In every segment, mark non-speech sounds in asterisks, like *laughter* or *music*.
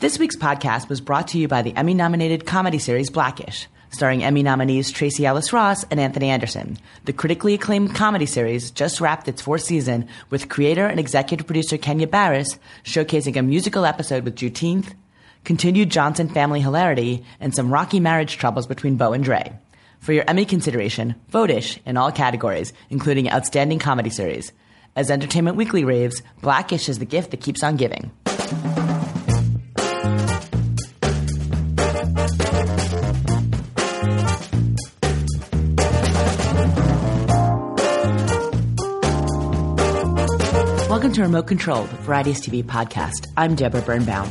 This week's podcast was brought to you by the Emmy nominated comedy series Blackish, starring Emmy nominees Tracee Ellis Ross and Anthony Anderson. The critically acclaimed comedy series just wrapped its fourth season with creator and executive producer Kenya Barris showcasing a musical episode with Juneteenth, continued Johnson family hilarity, and some rocky marriage troubles between Bow and Dre. For your Emmy consideration, vote-ish in all categories, including Outstanding Comedy Series. As Entertainment Weekly raves, Blackish is the gift that keeps on giving. To Remote Control, the Variety's TV podcast. I'm Deborah Birnbaum.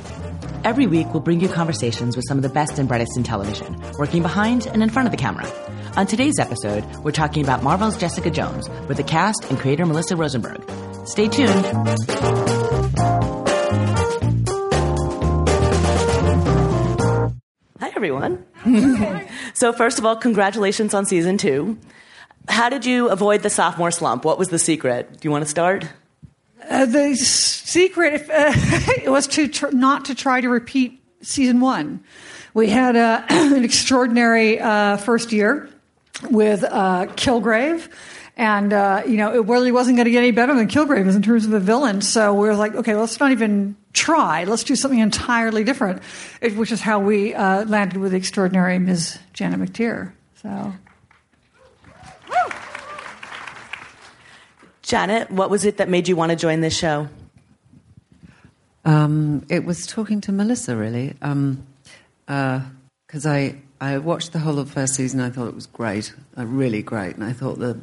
Every week, we'll bring you conversations with some of the best and brightest in television, working behind and in front of the camera. On today's episode, we're talking about Marvel's Jessica Jones with the cast and creator Melissa Rosenberg. Stay tuned. Hi, everyone. *laughs* so, first of all, congratulations on season two. How did you avoid the sophomore slump? What was the secret? Do you want to start? Uh, the secret uh, *laughs* was to tr- not to try to repeat season one. We had *clears throat* an extraordinary uh, first year with uh, Kilgrave. And, uh, you know, it really wasn't going to get any better than Kilgrave in terms of the villain. So we were like, okay, let's not even try. Let's do something entirely different, which is how we landed with the extraordinary Ms. Janet McTeer. So Janet, what was it that made you want to join this show? Um, it was talking to Melissa, really, because um, uh, I I watched the whole of the first season. I thought it was great, uh, really great, and I thought the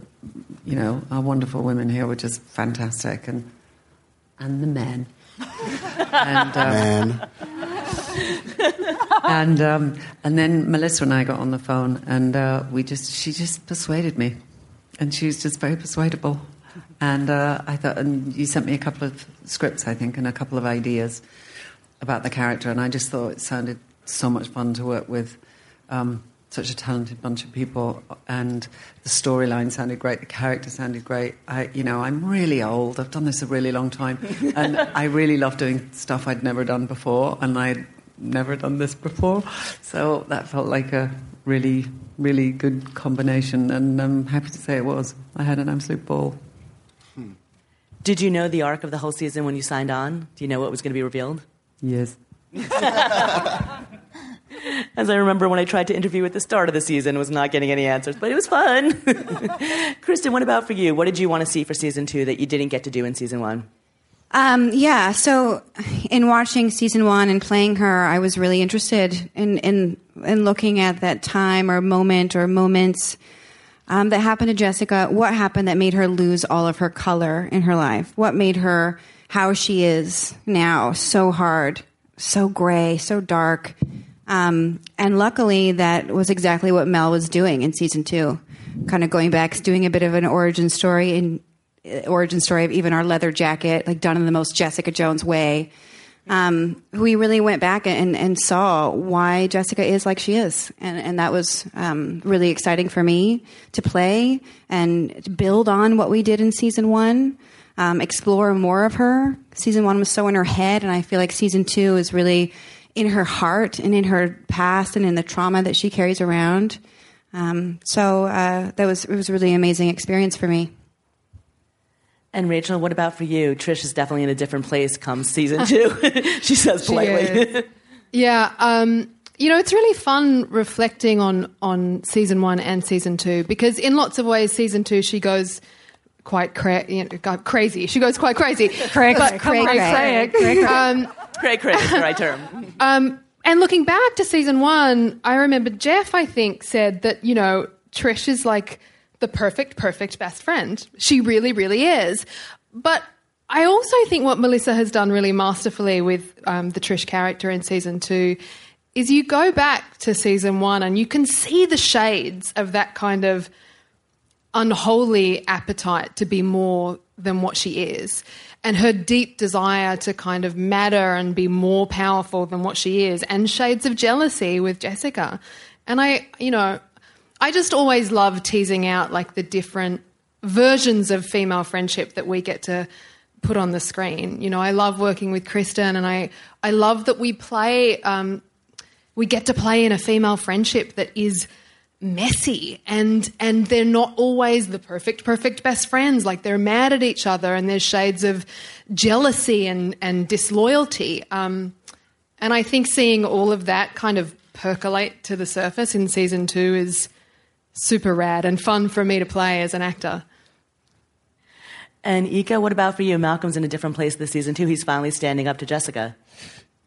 you know our wonderful women here were just fantastic, and and the men, *laughs* and um, Man. *laughs* and um, and then Melissa and I got on the phone, and uh, we just she just persuaded me, and she was just very persuadable. And uh, I thought, and you sent me a couple of scripts, I think, and a couple of ideas about the character, and I just thought it sounded so much fun to work with um, such a talented bunch of people, and the storyline sounded great, the character sounded great. I, you know, I'm really old. I've done this a really long time, *laughs* and I really love doing stuff I'd never done before, and I'd never done this before, so that felt like a really, really good combination, and I'm happy to say it was. I had an absolute ball. Did you know the arc of the whole season when you signed on? Do you know what was going to be revealed? Yes. *laughs* As I remember when I tried to interview at the start of the season, was not getting any answers, but it was fun. *laughs* Kristen, what about for you? What did you want to see for season two that you didn't get to do in season one? Um, yeah, so in watching season one and playing her, I was really interested in, in, in looking at that time or moment or moments um, that happened to Jessica. What happened that made her lose all of her color in her life? What made her how she is now so hard, so gray, so dark? Um, and luckily, that was exactly what Mel was doing in season two, kind of going back, doing a bit of an origin story in uh, origin story of even our leather jacket, like done in the most Jessica Jones way um, we really went back and, and saw why Jessica is like she is. And, and that was um, really exciting for me to play and build on what we did in season one, um, explore more of her. Season one was so in her head, and I feel like season two is really in her heart and in her past and in the trauma that she carries around. Um, so uh, that was it was a really amazing experience for me. And Rachel, what about for you? Trish is definitely in a different place come season two. *laughs* *laughs* she says politely. She yeah. Um, you know, it's really fun reflecting on on season one and season two because in lots of ways, season two she goes quite cra- you know, crazy. She goes quite crazy. *laughs* cray, cray, cray, cray, cray, um, cray, cray is the right term. Um, and looking back to season one, I remember Jeph, I think, said that you know Trish is like the perfect, perfect best friend. She really, really is. But I also think what Melissa has done really masterfully with um, the Trish character in season two is you go back to season one and you can see the shades of that kind of unholy appetite to be more than what she is and her deep desire to kind of matter and be more powerful than what she is and shades of jealousy with Jessica. And I, you know, I just always love teasing out like the different versions of female friendship that we get to put on the screen. You know, I love working with Kristen, and I I love that we play. Um, we get to play in a female friendship that is messy and and they're not always the perfect perfect best friends like they're mad at each other and there's shades of jealousy and and disloyalty um, and i think seeing all of that kind of percolate to the surface in season two is super rad and fun for me to play as an actor and Eka, what about for you? Malcolm's in a different place this season too. He's finally standing up to Jessica.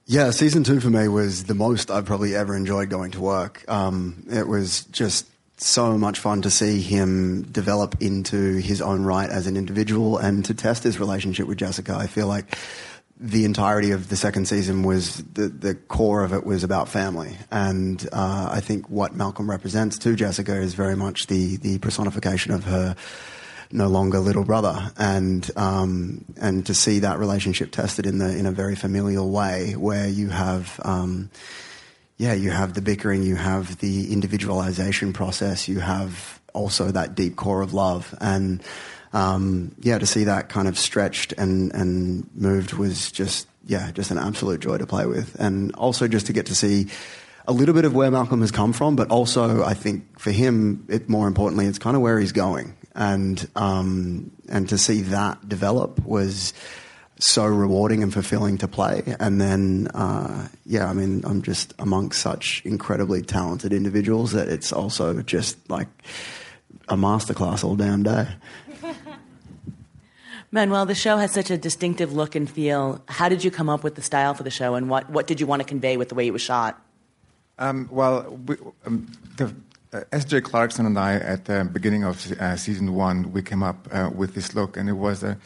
Yeah, season two for me was the most I've probably ever enjoyed going to work. Um, it was just so much fun to see him develop into his own right as an individual and to test his relationship with Jessica. I feel like the entirety of the second season was the, the core of it was about family. And uh, I think what Malcolm represents to Jessica is very much the, the personification of her no longer little brother, and um, and to see that relationship tested in the in a very familial way, where you have. Um, yeah, you have the bickering, you have the individualization process, you have also that deep core of love, and um, yeah, to see that kind of stretched and and moved was just yeah, just an absolute joy to play with, and also just to get to see a little bit of where Malcolm has come from, but also I think for him, it more importantly, it's kind of where he's going and um, and to see that develop was so rewarding and fulfilling to play. And then, uh, yeah, I mean, I'm just amongst such incredibly talented individuals that it's also just like a masterclass all damn day. Manuel, the show has such a distinctive look and feel. How did you come up with the style for the show, and what, what did you want to convey with the way it was shot? Um, well, we, um, the uh, S.J. Clarkson and I, at the beginning of uh, season one, we came up uh, with this look, and it was a,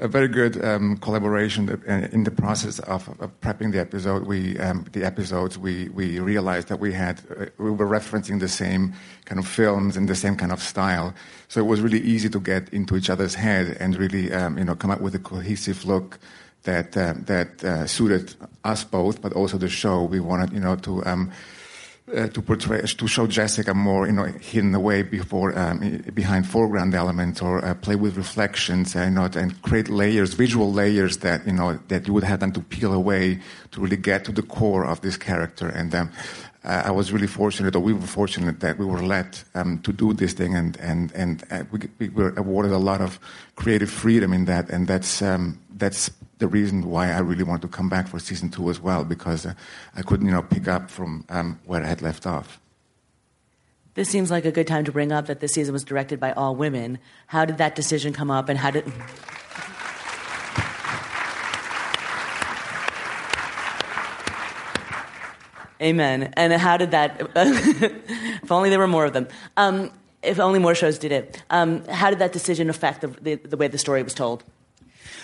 a very good um, collaboration. Uh, in the process of, of prepping the episode, we um, the episodes, we we realized that we had uh, we were referencing the same kind of films and the same kind of style. So it was really easy to get into each other's head and really um, you know come up with a cohesive look that uh, that suited us both, but also the show. We wanted you know to um, uh, to portray to show Jessica more, you know, hidden away before um, behind foreground elements, or uh, play with reflections, uh, you know, and create layers, visual layers that you know that you would have them to peel away to really get to the core of this character. And um, uh, I was really fortunate, or we were fortunate that we were let um, to do this thing, and and and uh, we, we, were awarded a lot of creative freedom in that, and that's um, that's the reason why I really want to come back for season two as well, because uh, I couldn't, you know, pick up from um, where I had left off. This seems like a good time to bring up that this season was directed by all women. How did that decision come up, and how did? *laughs* Amen. And how did that? *laughs* if only there were more of them. Um, if only more shows did it. Um, how did that decision affect the, the, the way the story was told?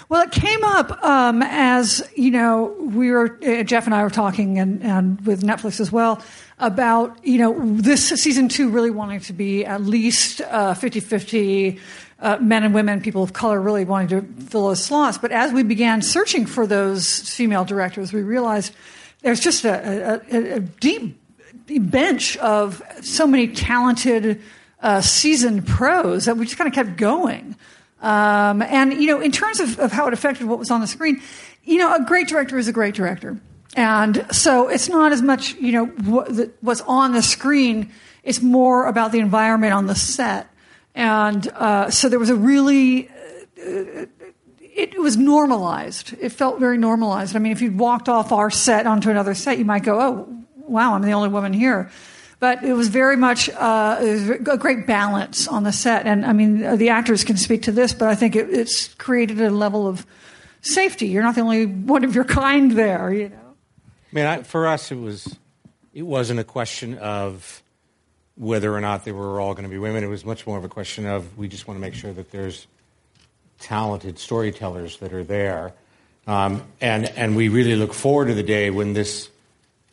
Well, it came up um, as you know we were uh, Jeph and I were talking, and, and with Netflix as well about you know this season two really wanting to be at least uh, 50-50 uh, men and women, people of color, really wanting to fill those slots. But as we began searching for those female directors, we realized there's just a, a, a deep bench of so many talented, uh, seasoned pros that we just kind of kept going. Um, and, you know, in terms of, of how it affected what was on the screen, you know, a great director is a great director. And so it's not as much, you know, what, what's on the screen. It's more about the environment on the set. And uh, so there was a really, uh, it was normalized. It felt very normalized. I mean, if you walked off our set onto another set, you might go, oh, wow, I'm the only woman here. But it was very much uh, was a great balance on the set. And I mean, the actors can speak to this, but I think it, it's created a level of safety. You're not the only one of your kind there, you know. I mean, I, for us, it was it wasn't a question of whether or not they were all going to be women. It was much more of a question of we just want to make sure that there's talented storytellers that are there, um, and and we really look forward to the day when this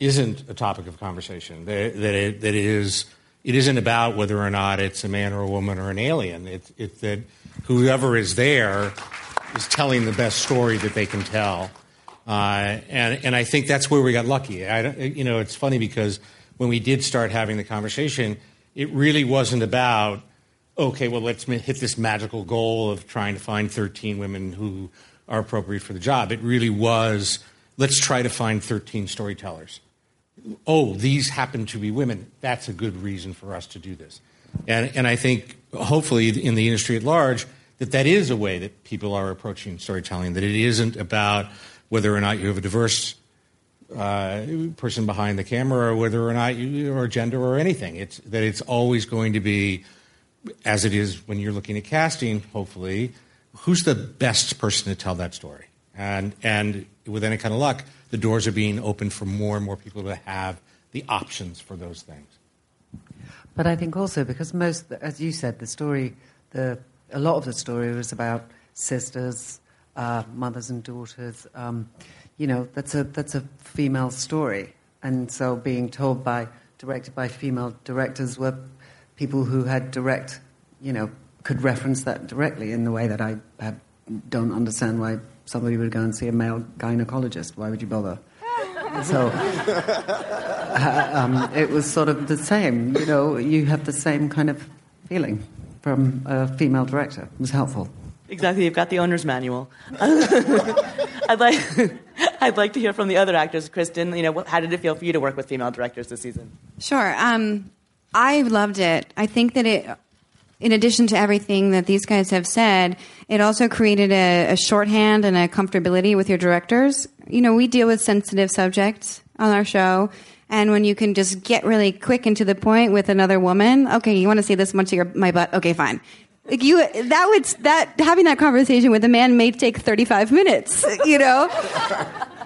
isn't a topic of conversation. That, that, it, that it, is, it isn't about whether or not it's a man or a woman or an alien. It's, it's that whoever is there is telling the best story that they can tell. Uh, and, and I think that's where we got lucky. I, you know, it's funny because when we did start having the conversation, it really wasn't about, okay, well, let's hit this magical goal of trying to find 13 women who are appropriate for the job. It really was let's try to find 13 storytellers. Oh, these happen to be women. That's a good reason for us to do this. And, and I think, hopefully, in the industry at large, that that is a way that people are approaching storytelling, that it isn't about whether or not you have a diverse uh, person behind the camera or whether or not you or gender or anything. It's that it's always going to be, as it is when you're looking at casting. Hopefully, who's the best person to tell that story? And and with any kind of luck, the doors are being opened for more and more people to have the options for those things. But I think also because most, as you said, the story, the a lot of the story was about sisters, uh, mothers and daughters. Um, you know, that's a that's a female story, and so being told by directed by female directors were people who had direct, you know, could reference that directly in the way that I have, don't understand why somebody would go and see a male gynecologist. Why would you bother? *laughs* so uh, um, it was sort of the same. You know, you have the same kind of feeling from a female director. It was helpful. Exactly, you've got the owner's manual. *laughs* I'd like, *laughs* I'd like to hear from the other actors. Kristen, you know, how did it feel for you to work with female directors this season? Sure. Um, I loved it. I think that it, in addition to everything that these guys have said, it also created a, a shorthand and a comfortability with your directors. You know, we deal with sensitive subjects on our show. And when you can just get really quick and to the point with another woman, okay, you want to see this much of your, my butt? Okay, fine. Like you, that would that having that conversation with a man may take thirty five minutes, you know.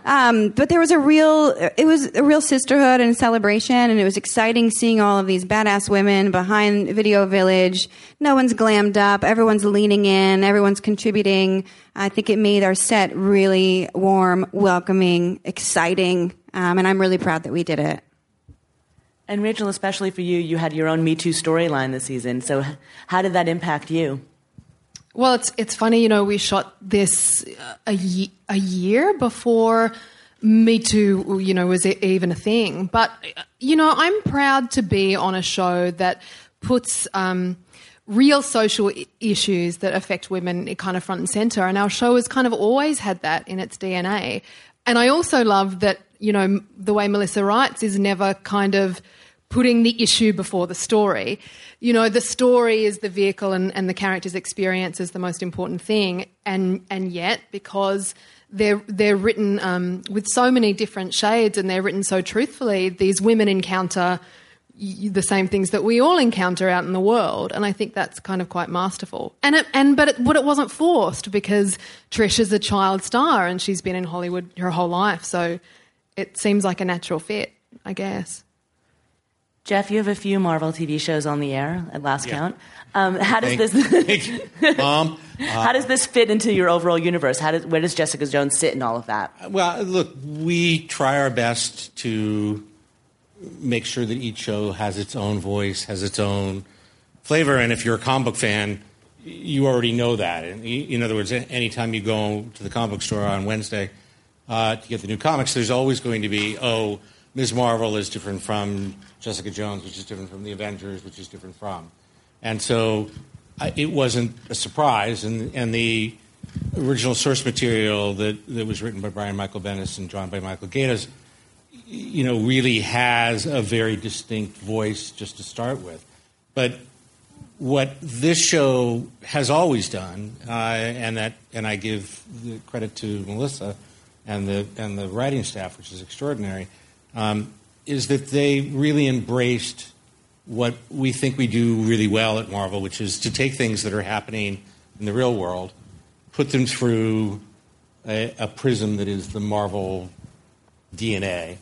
Um, but there was a real, it was a real sisterhood and celebration, and it was exciting seeing all of these badass women behind Video Village. No one's glammed up, everyone's leaning in, everyone's contributing. I think it made our set really warm, welcoming, exciting, um, and I'm really proud that we did it. And Rachel, especially for you, you had your own Me Too storyline this season. So, how did that impact you? Well, it's it's funny, you know, we shot this a, ye- a year before Me Too, you know, was even a thing. But you know, I'm proud to be on a show that puts um, real social issues that affect women kind of front and center, and our show has kind of always had that in its DNA. And I also love that, you know, the way Melissa writes is never kind of putting the issue before the story. You know, the story is the vehicle and, and the character's experience is the most important thing. And, and yet, because they're, they're written um, with so many different shades and they're written so truthfully, these women encounter the same things that we all encounter out in the world, and I think that's kind of quite masterful. And it, and but it, but it wasn't forced because Trish is a child star and she's been in Hollywood her whole life, so it seems like a natural fit, I guess. Jeph, you have a few Marvel TV shows on the air at last Yeah. count. Um, how does Thank- this *laughs* thank you. Mom, how does this fit into your overall universe? How does, where does Jessica Jones sit in all of that? Well, look, we try our best to make sure that each show has its own voice, has its own flavor, and if you're a comic book fan, you already know that. And in other words, anytime you go to the comic book store on Wednesday uh, to get the new comics, there's always going to be, oh, Ms. Marvel is different from Jessica Jones, which is different from the Avengers, which is different from. And so I, it wasn't a surprise, and, and the original source material that, that was written by Brian Michael Bendis and drawn by Michael Gaydos, you know, really has a very distinct voice just to start with. But what this show has always done, uh, and that, and I give the credit to Melissa and the and the writing staff, which is extraordinary, um, is that they really embraced what we think we do really well at Marvel, which is to take things that are happening in the real world, put them through a, a prism that is the Marvel DNA,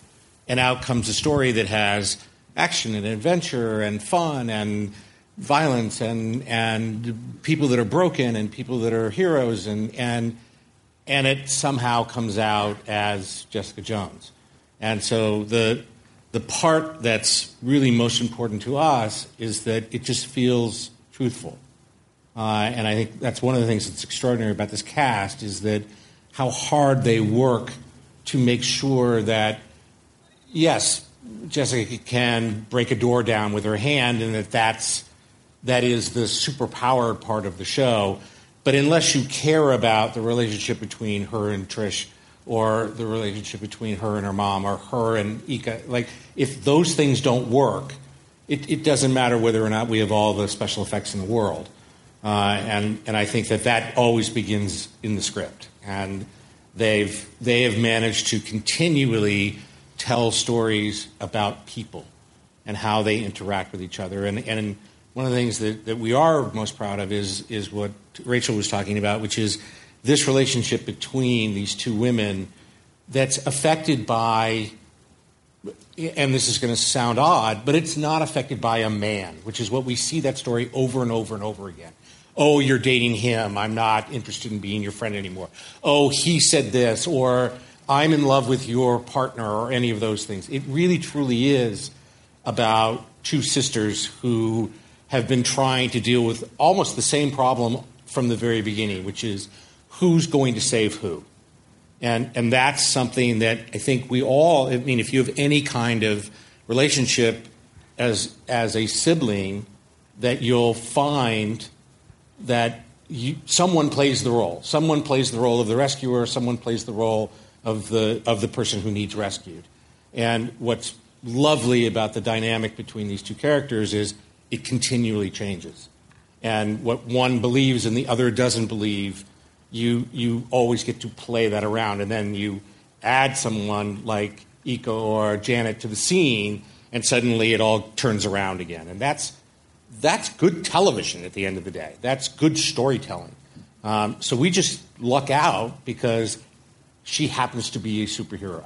and out comes a story that has action and adventure and fun and violence and and people that are broken and people that are heroes and and and it somehow comes out as Jessica Jones. And so the the part that's really most important to us is that it just feels truthful. Uh, and I think that's one of the things that's extraordinary about this cast is that how hard they work to make sure that yes, Jessica can break a door down with her hand, and that that's that is the superpowered part of the show. But unless you care about the relationship between her and Trish, or the relationship between her and her mom, or her and Eka, like if those things don't work, it, it doesn't matter whether or not we have all the special effects in the world. Uh, and, and I think that that always begins in the script. And they've, they have managed to continually tell stories about people and how they interact with each other. And, and one of the things that, that we are most proud of is, is what Rachel was talking about, which is this relationship between these two women that's affected by, and this is going to sound odd, but it's not affected by a man, which is what we see that story over and over and over again. Oh, you're dating him. I'm not interested in being your friend anymore. Oh, he said this, or I'm in love with your partner, or any of those things. It really, truly is about two sisters who have been trying to deal with almost the same problem from the very beginning, which is who's going to save who. And, and that's something that I think we all, I mean, if you have any kind of relationship as, as a sibling, that you'll find that you, someone plays the role. Someone plays the role of the rescuer, someone plays the role of the, of the person who needs rescued. And what's lovely about the dynamic between these two characters is it continually changes. And what one believes and the other doesn't believe, you, you always get to play that around. And then you add someone like Eka or Janet to the scene, and suddenly it all turns around again. And that's, that's good television at the end of the day. That's good storytelling. Um, so we just luck out because she happens to be a superhero.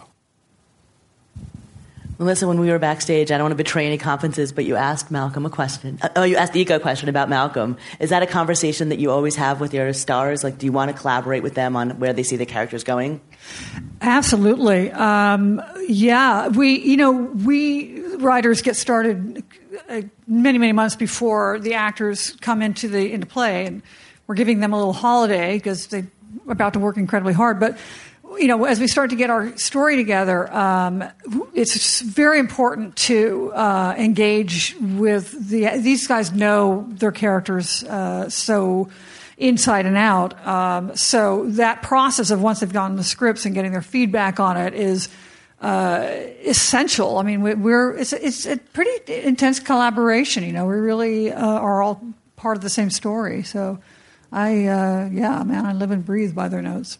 Melissa, when we were backstage, I don't want to betray any confidences, but you asked Malcolm a question. Uh, oh, you asked Eka a question about Malcolm. Is that a conversation that you always have with your stars? Like, do you want to collaborate with them on where they see the characters going? Absolutely. Um, yeah, we, you know, we writers get started uh, many, many months before the actors come into the into play, and we're giving them a little holiday because they're about to work incredibly hard, but you know, as we start to get our story together, um, it's very important to uh, engage with the. These guys know their characters uh, so inside and out. Um, so that process of once they've gotten the scripts and getting their feedback on it is uh, essential. I mean, we're it's it's a pretty intense collaboration. You know, we really uh, are all part of the same story. So, I uh, yeah, man, I live and breathe by their notes.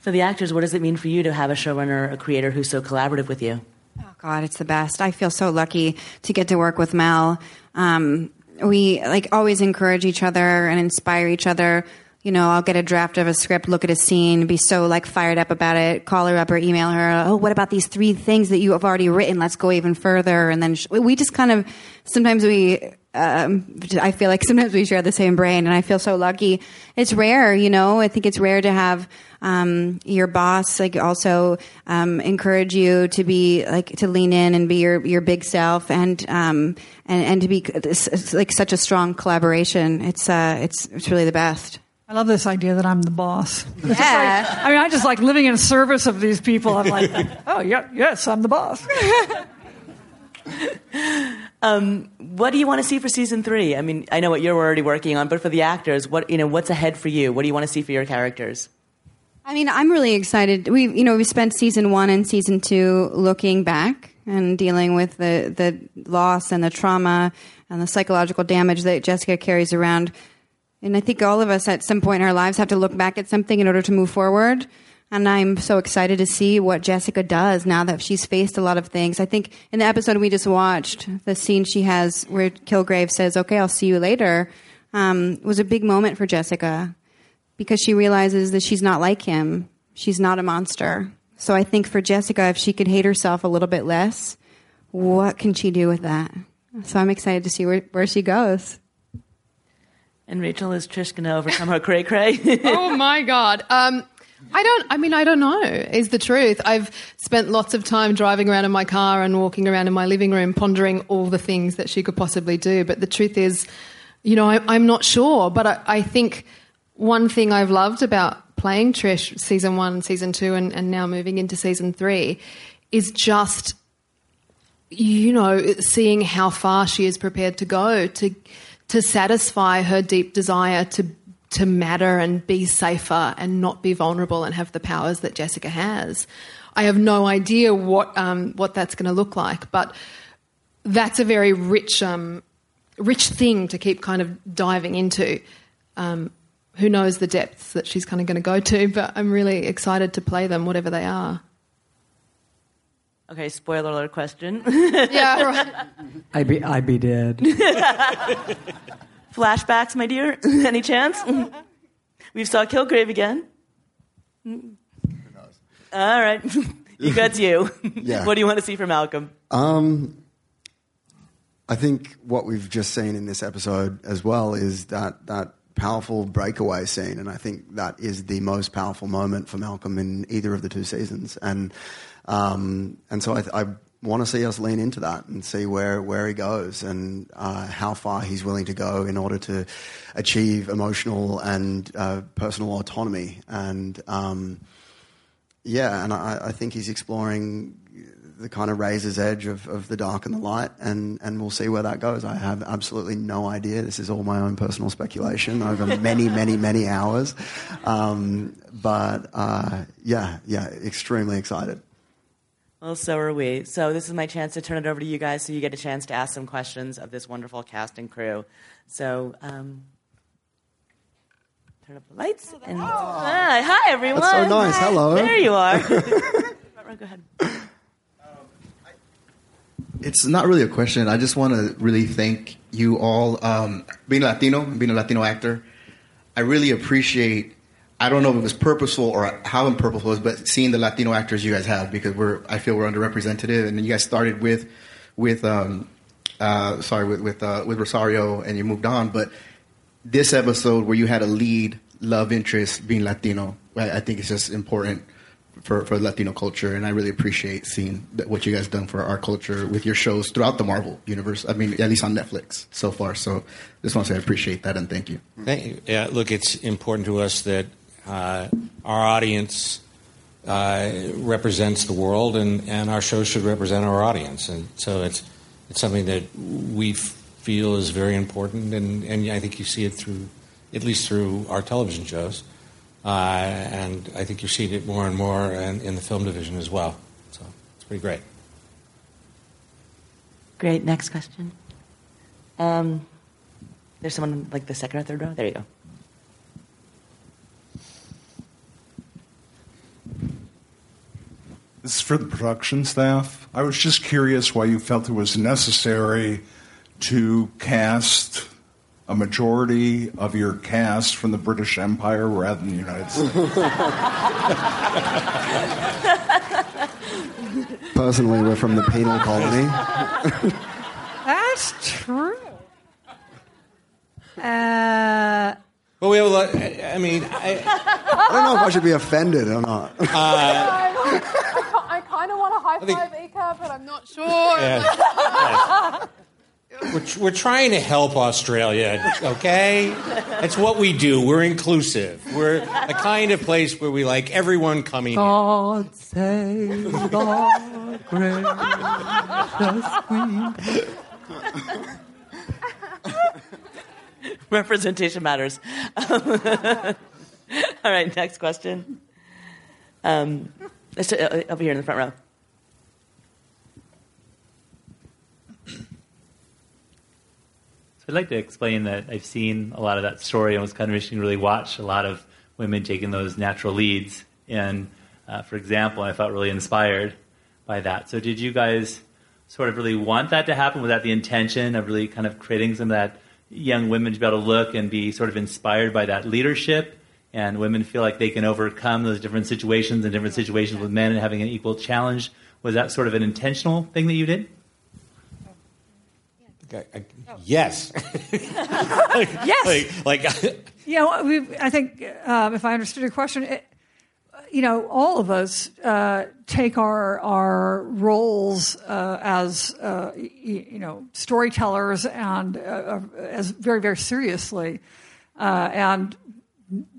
For the actors, what does it mean for you to have a showrunner, a creator who's so collaborative with you? Oh God, it's the best. I feel so lucky to get to work with Mel. Um, we like always encourage each other and inspire each other. You know, I'll get a draft of a script, look at a scene, be so like fired up about it, call her up or email her. Oh, what about these three things that you have already written? Let's go even further. And then sh- we just kind of sometimes we um, I feel like sometimes we share the same brain, and I feel so lucky. It's rare, you know. I think it's rare to have um, your boss like also um, encourage you to be like to lean in and be your your big self, and um, and and to be like such a strong collaboration. It's uh, it's it's really the best. I love this idea that I'm the boss. *laughs* Yeah. Like, I mean, I just like living in service of these people. I'm like, *laughs* oh yeah, yes, I'm the boss. *laughs* Um, what do you want to see for season three? I mean, I know what you're already working on, but for the actors, what you know, what's ahead for you? What do you want to see for your characters? I mean, I'm really excited. We, you know, we spent season one and season two looking back and dealing with the the loss and the trauma and the psychological damage that Jessica carries around. And I think all of us at some point in our lives have to look back at something in order to move forward. And I'm so excited to see what Jessica does now that she's faced a lot of things. I think in the episode we just watched, the scene she has where Kilgrave says, Okay, I'll see you later, um, was a big moment for Jessica because she realizes that she's not like him. She's not a monster. So I think for Jessica, if she could hate herself a little bit less, what can she do with that? So I'm excited to see where, where she goes. And Rachel, is Trish going to overcome her cray cray? *laughs* oh my God. Um, I don't, I mean, I don't know, is the truth. I've spent lots of time driving around in my car and walking around in my living room pondering all the things that she could possibly do. But the truth is, you know, I, am not sure. But I, I, think one thing I've loved about playing Trish season one, season two, and, and now moving into season three is just, you know, seeing how far she is prepared to go to, to satisfy her deep desire to to matter and be safer and not be vulnerable and have the powers that Jessica has. I have no idea what um, what that's going to look like, but that's a very rich um, rich thing to keep kind of diving into. Um, who knows the depths that she's kind of going to go to, but I'm really excited to play them, whatever they are. Okay, spoiler alert question. *laughs* yeah, right. *laughs* I'd be, I'd be dead. *laughs* Flashbacks, my dear? Any chance? we've saw Kilgrave again. All right. you got you. Yeah. what do you want to see from Malcolm? Um, I think what we've just seen in this episode as well is that that powerful breakaway scene, and I think that is the most powerful moment for Malcolm in either of the two seasons, and um, and so I, I want to see us lean into that and see where where he goes and uh, how far he's willing to go in order to achieve emotional and uh, personal autonomy, and um, yeah, and I, I think he's exploring the kind of razor's edge of, of the dark and the light, and, and we'll see where that goes. I have absolutely no idea. This is all my own personal speculation over *laughs* many, many, many hours. Um, but uh, yeah, yeah, extremely excited. Well, so are we. So this is my chance to turn it over to you guys so you get a chance to ask some questions of this wonderful cast and crew. So um, turn up the lights. And, hi, hi, everyone. That's so nice. Hello. There you are. *laughs* Go ahead. It's not really a question. I just want to really thank you all. Um, being Latino, being a Latino actor, I really appreciate. I don't know if it was purposeful or how impurposeful it was, but seeing the Latino actors you guys have because we're I feel we're underrepresented, and you guys started with with um, uh, sorry with with uh, with Rosario, and you moved on. But this episode where you had a lead love interest being Latino, I, I think it's just important for, for Latino culture, and I really appreciate seeing what you guys done for our culture with your shows throughout the Marvel universe. I mean, at least on Netflix so far. So, just want to say I appreciate that and thank you. Thank you. Yeah, look, it's important to us that uh, our audience uh, represents the world, and, and our show should represent our audience, and so it's it's something that we feel is very important, and, and I think you see it through, at least through our television shows. Uh, and I think you're seeing it more and more in, in, the film division as well. So it's pretty great. Great. Next question. Um, there's someone like the second or third row. There you go. This is for the production staff. I was just curious why you felt it was necessary to cast a majority of your cast from the British Empire rather than the United States? *laughs* Personally, we're from the penal colony. That's true. Uh, well, we have a lot. I mean, I, I don't know if I should be offended or not. Uh, I, *laughs* I kind of want to high five Eka, but I'm not sure. Yeah. yeah. *laughs* We're, we're trying to help Australia, okay? That's what we do. We're inclusive. We're the kind of place where we like everyone coming God in. save the gracious Queen. *laughs* Representation matters. *laughs* All right, next question. Um, uh, over here in the front row. So, I'd like to explain that I've seen a lot of that story and was kind of interesting to really watch a lot of women taking those natural leads. And uh, for example, I felt really inspired by that. So, did you guys sort of really want that to happen? Was that the intention of really kind of creating some of that young women to be able to look and be sort of inspired by that leadership? And women feel like they can overcome those different situations and different situations with men and having an equal challenge. Was that sort of an intentional thing that you did? I, I, yes. *laughs* yes. Like, like *laughs* you know, I think um, if I understood your question, it, you know, all of us uh, take our our roles uh, as uh, you, you, know storytellers and uh, as very very seriously, uh, and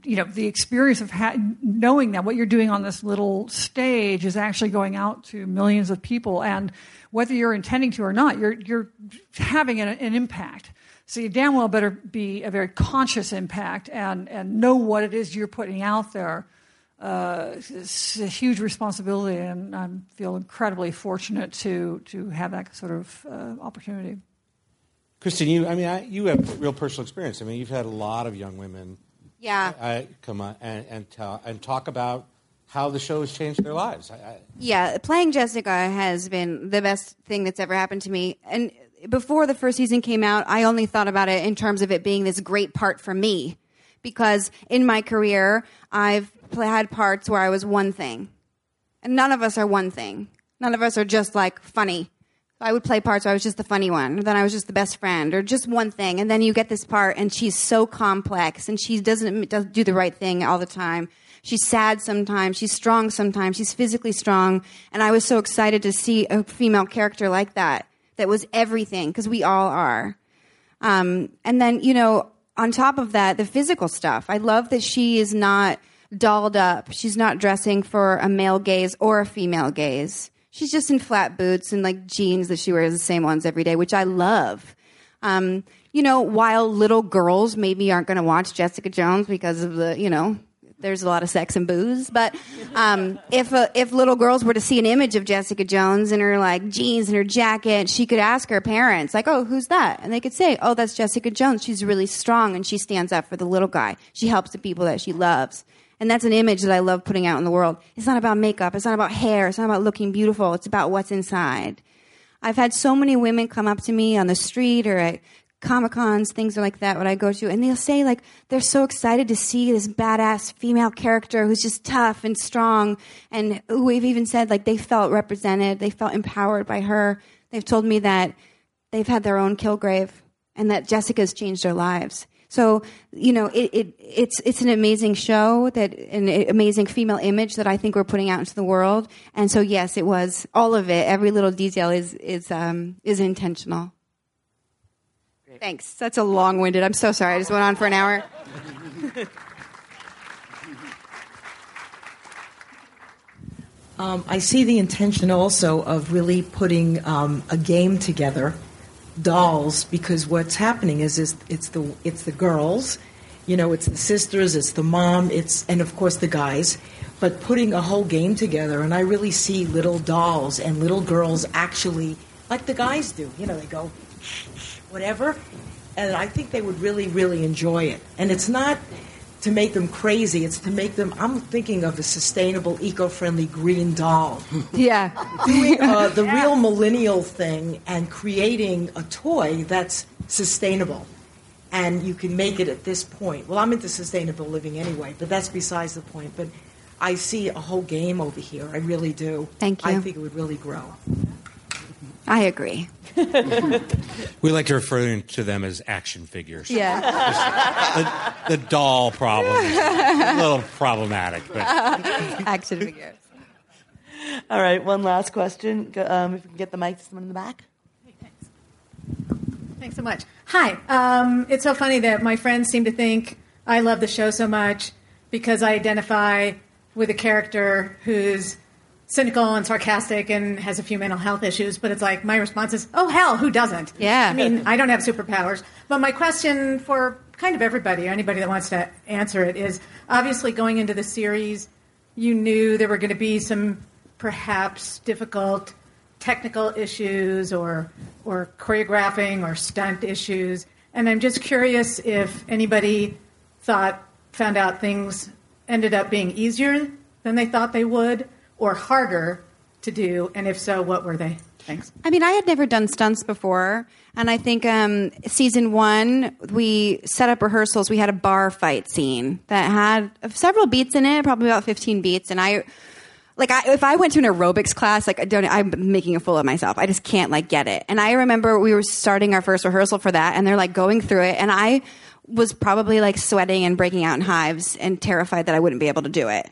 you know the experience of ha- knowing that what you're doing on this little stage is actually going out to millions of people and whether you're intending to or not, you're, you're having an, an impact. So you damn well better be a very conscious impact and, and know what it is you're putting out there. Uh, it's a huge responsibility, and I feel incredibly fortunate to to have that sort of uh, opportunity. Kristen, you, I mean, I, you have real personal experience. I mean, you've had a lot of young women Yeah. uh, come on and and, tell, and talk about how the show has changed their lives. I, I, Yeah, playing Jessica has been the best thing that's ever happened to me. And before the first season came out, I only thought about it in terms of it being this great part for me. Because in my career, I've pl- had parts where I was one thing. And none of us are one thing. None of us are just like funny. I would play parts where I was just the funny one, or then I was just the best friend, or just one thing. And then you get this part, and she's so complex, and she doesn't does do the right thing all the time. She's sad sometimes, she's strong sometimes, she's physically strong. And I was so excited to see a female character like that, that was everything, because we all are. Um, and then, you know, on top of that, the physical stuff. I love that she is not dolled up. She's not dressing for a male gaze or a female gaze. She's just in flat boots and like jeans that she wears the same ones every day, which I love. Um, you know, while little girls maybe aren't going to watch Jessica Jones because of the, you know, there's a lot of sex and booze. But um, if if little girls were to see an image of Jessica Jones in her like jeans and her jacket, she could ask her parents like, "Oh, who's that?" And they could say, "Oh, that's Jessica Jones. She's really strong and she stands up for the little guy. She helps the people that she loves." And that's an image that I love putting out in the world. It's not about makeup. It's not about hair. It's not about looking beautiful. It's about what's inside. I've had so many women come up to me on the street or at Comic Cons, things like that, when I go to, and they'll say like they're so excited to see this badass female character who's just tough and strong, and we've even said like they felt represented, they felt empowered by her. They've told me that they've had their own Kilgrave, and that Jessica's changed their lives. So you know, it, it it's it's an amazing show that an amazing female image that I think we're putting out into the world. And so yes, it was all of it. Every little detail is is um, is intentional. Thanks. That's a long winded. I'm so sorry. I just went on for an hour. *laughs* Um, I see the intention also of really putting um, a game together, dolls, because what's happening is, is it's the it's the girls, you know, it's the sisters, it's the mom, it's and of course the guys, but putting a whole game together, and I really see little dolls and little girls actually like the guys do. You know, they go whatever, and I think they would really really enjoy it. And it's not to make them crazy. It's to make them. I'm thinking of a sustainable, eco-friendly green doll. *laughs* Yeah. *laughs* Doing uh, the real millennial thing and creating a toy that's sustainable. And you can make it at this point. Well, I'm into sustainable living anyway, but that's besides the point. But I see a whole game over here. I really do. Thank you. I think it would really grow. I agree. *laughs* we like to refer to them as action figures. Yeah. the, the doll problem is a little problematic, but *laughs* Action figures. All right, one last question. Um, if we can get the mic to someone in the back. Thanks so much. Hi. Um, it's so funny that my friends seem to think I love the show so much because I identify with a character who's cynical and sarcastic and has a few mental health issues. But it's like my response is, "Oh hell, who doesn't?" Yeah. I mean, I don't have superpowers. But my question for kind of everybody, or anybody that wants to answer it, is obviously going into the series, you knew there were going to be some perhaps difficult technical issues or or choreographing or stunt issues. And I'm just curious if anybody thought found out things ended up being easier than they thought they would or harder to do, and if so, what were they? Thanks. I mean, I had never done stunts before, and I think um, season one we set up rehearsals. We had a bar fight scene that had several beats in it, probably about fifteen beats, and I. Like I, if I went to an aerobics class, like I don't, I'm making a fool of myself. I just can't like get it. And I remember we were starting our first rehearsal for that, and they're like going through it, and I was probably like sweating and breaking out in hives and terrified that I wouldn't be able to do it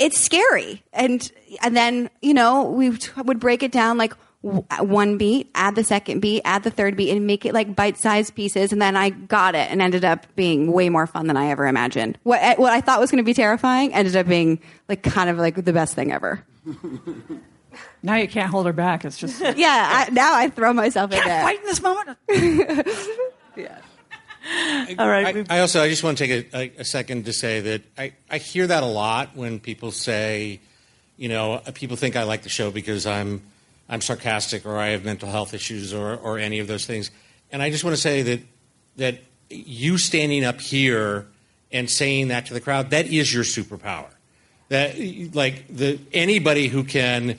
it's scary. And and then you know we would break it down like one beat, add the second beat, add the third beat, and make it like bite-sized pieces. And then I got it, and ended up being way more fun than I ever imagined. What eh, what I thought was going to be terrifying ended up being like kind of like the best thing ever. Now you can't hold her back. It's just *laughs* yeah. I, now I throw myself in Can't there. fight in this moment. *laughs* *laughs* Yeah. All right. I, I also I just want to take a, a, a second to say that I, I hear that a lot when people say, you know, uh, people think I like the show because I'm I'm sarcastic or I have mental health issues or, or any of those things. And I just want to say that that you standing up here and saying that to the crowd, that is your superpower. That like the anybody who can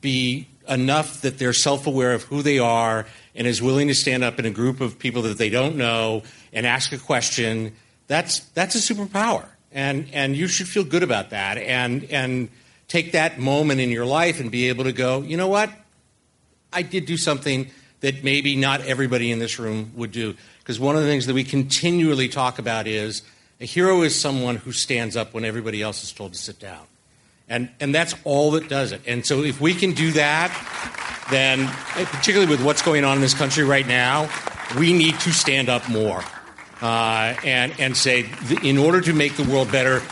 be enough that they're self-aware of who they are and is willing to stand up in a group of people that they don't know and ask a question, that's that's a superpower. And and you should feel good about that and and take that moment in your life and be able to go, you know what? I did do something that maybe not everybody in this room would do. Because one of the things that we continually talk about is a hero is someone who stands up when everybody else is told to sit down. And, and that's all that does it. And so if we can do that, then, particularly with what's going on in this country right now, we need to stand up more uh, and, and say, in order to make the world better,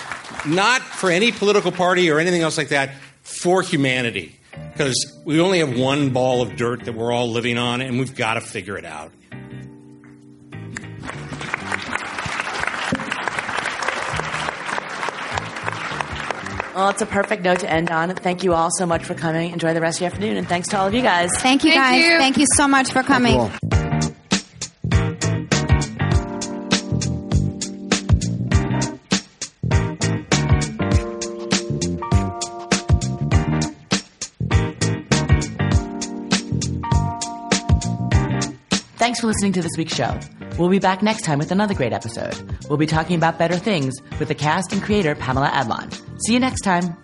not for any political party or anything else like that, for humanity. Because we only have one ball of dirt that we're all living on, and we've got to figure it out. Well, it's a perfect note to end on. Thank you all so much for coming. Enjoy the rest of your afternoon, and thanks to all of you guys. Thank you, Thank guys. you. Thank you so much for coming. Thanks for listening to this week's show. We'll be back next time with another great episode. We'll be talking about better things with the cast and creator Pamela Adlon. See you next time.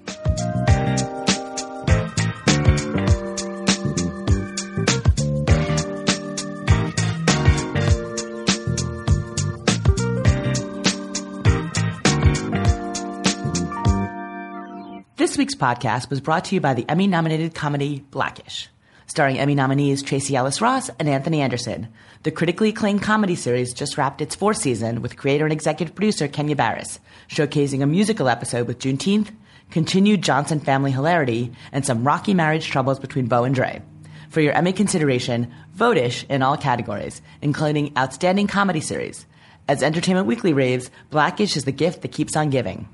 This week's podcast was brought to you by the Emmy nominated comedy Blackish. Starring Emmy nominees Tracee Ellis Ross and Anthony Anderson. The critically acclaimed comedy series just wrapped its fourth season with creator and executive producer Kenya Barris, showcasing a musical episode with Juneteenth, continued Johnson family hilarity, and some rocky marriage troubles between Bow and Dre. For your Emmy consideration, vote-ish in all categories, including Outstanding Comedy Series. As Entertainment Weekly raves, Blackish is the gift that keeps on giving.